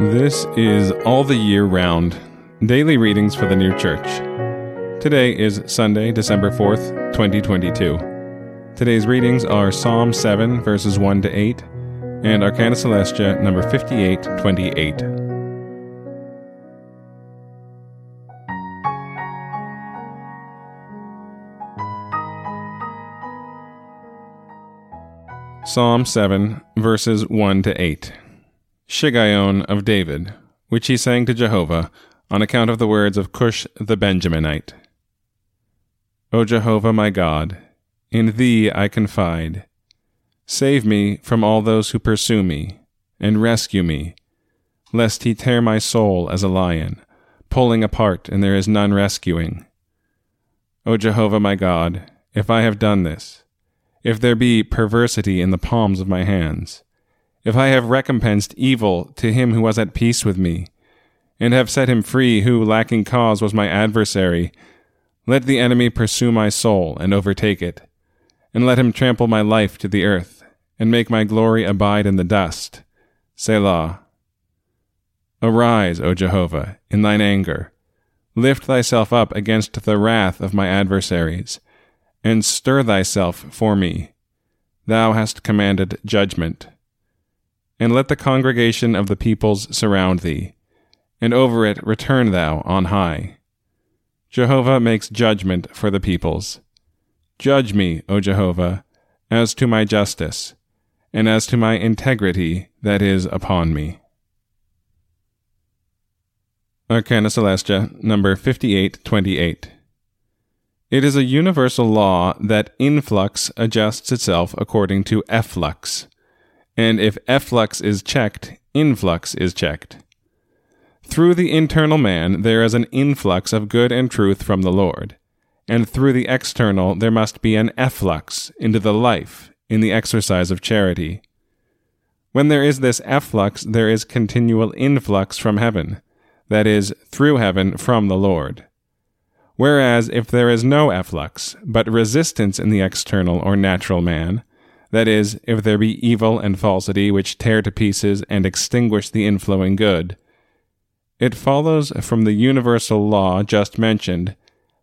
This is All the Year Round Daily Readings for the New Church. Today is Sunday, December 4th, 2022. Today's readings are Psalm 7, verses 1 to 8, and Arcana Coelestia, number 5828. Psalm 7, verses 1 to 8. Shiggaion of David, which he sang to Jehovah on account of the words of Cush the Benjaminite. O Jehovah my God, in thee I confide. Save me from all those who pursue me, and rescue me, lest he tear my soul as a lion, pulling apart, and there is none rescuing. O Jehovah my God, if I have done this, if there be perversity in the palms of my hands, if I have recompensed evil to him who was at peace with me, and have set him free who, lacking cause, was my adversary, let the enemy pursue my soul and overtake it, and let him trample my life to the earth, and make my glory abide in the dust. Selah. Arise, O Jehovah, in thine anger. Lift thyself up against the wrath of my adversaries and stir thyself for me. Thou hast commanded judgment. And let the congregation of the peoples surround thee, and over it return thou on high. Jehovah makes judgment for the peoples. Judge me, O Jehovah, as to my justice, and as to my integrity that is upon me. Arcana Coelestia, number 5828. It is a universal law that influx adjusts itself according to efflux, and if efflux is checked, influx is checked. Through the internal man there is an influx of good and truth from the Lord, and through the external there must be an efflux into the life in the exercise of charity. When there is this efflux, there is continual influx from heaven, that is, through heaven from the Lord. Whereas if there is no efflux, but resistance in the external or natural man, that is, if there be evil and falsity which tear to pieces and extinguish the inflowing good, it follows from the universal law just mentioned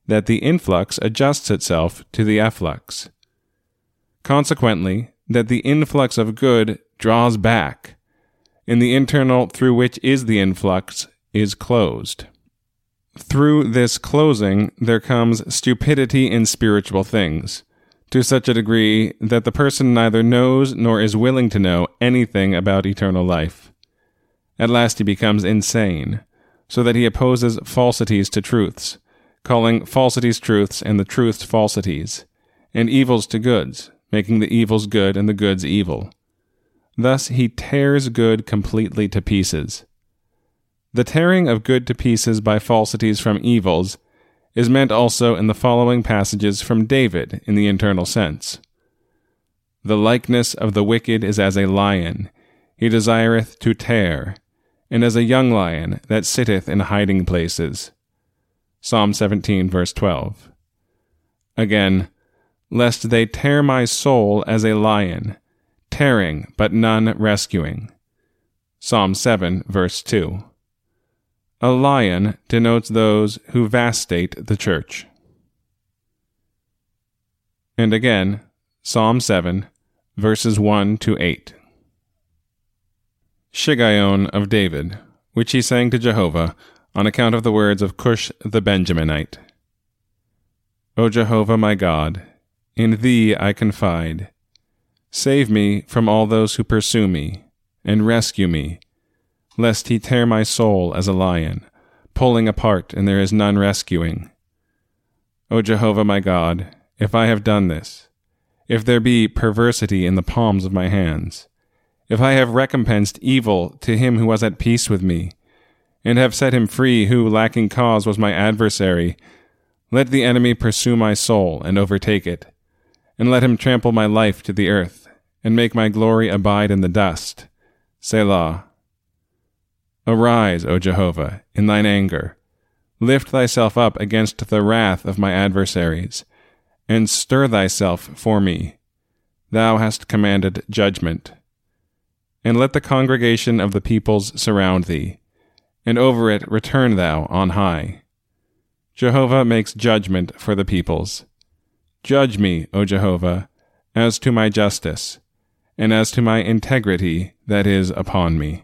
that the influx adjusts itself to the efflux. Consequently, that the influx of good draws back, and the internal through which is the influx is closed. Through this closing, there comes stupidity in spiritual things, to such a degree that the person neither knows nor is willing to know anything about eternal life. At last he becomes insane, so that he opposes falsities to truths, calling falsities truths and the truths falsities, and evils to goods, making the evils good and the goods evil. Thus he tears good completely to pieces. The tearing of good to pieces by falsities from evils is meant also in the following passages from David in the internal sense. The likeness of the wicked is as a lion, he desireth to tear, and as a young lion that sitteth in hiding places. Psalm 17, verse 12. Again, lest they tear my soul as a lion, tearing, but none rescuing. Psalm 7, verse 2. A lion denotes those who vastate the church. And again, Psalm 7, verses 1 to 8. Shiggaion of David, which he sang to Jehovah on account of the words of Cush the Benjaminite. O Jehovah my God, in thee I confide. Save me from all those who pursue me, and rescue me lest he tear my soul as a lion, pulling apart, and there is none rescuing. O Jehovah my God, if I have done this, if there be perversity in the palms of my hands, if I have recompensed evil to him who was at peace with me, and have set him free who, lacking cause, was my adversary, let the enemy pursue my soul and overtake it, and let him trample my life to the earth, and make my glory abide in the dust. Selah. Arise, O Jehovah, in thine anger. Lift thyself up against the wrath of my adversaries, and stir thyself for me. Thou hast commanded judgment. and let the congregation of the peoples surround thee, and over it return thou on high. Jehovah makes judgment for the peoples. Judge me, O Jehovah, as to my justice, and as to my integrity that is upon me.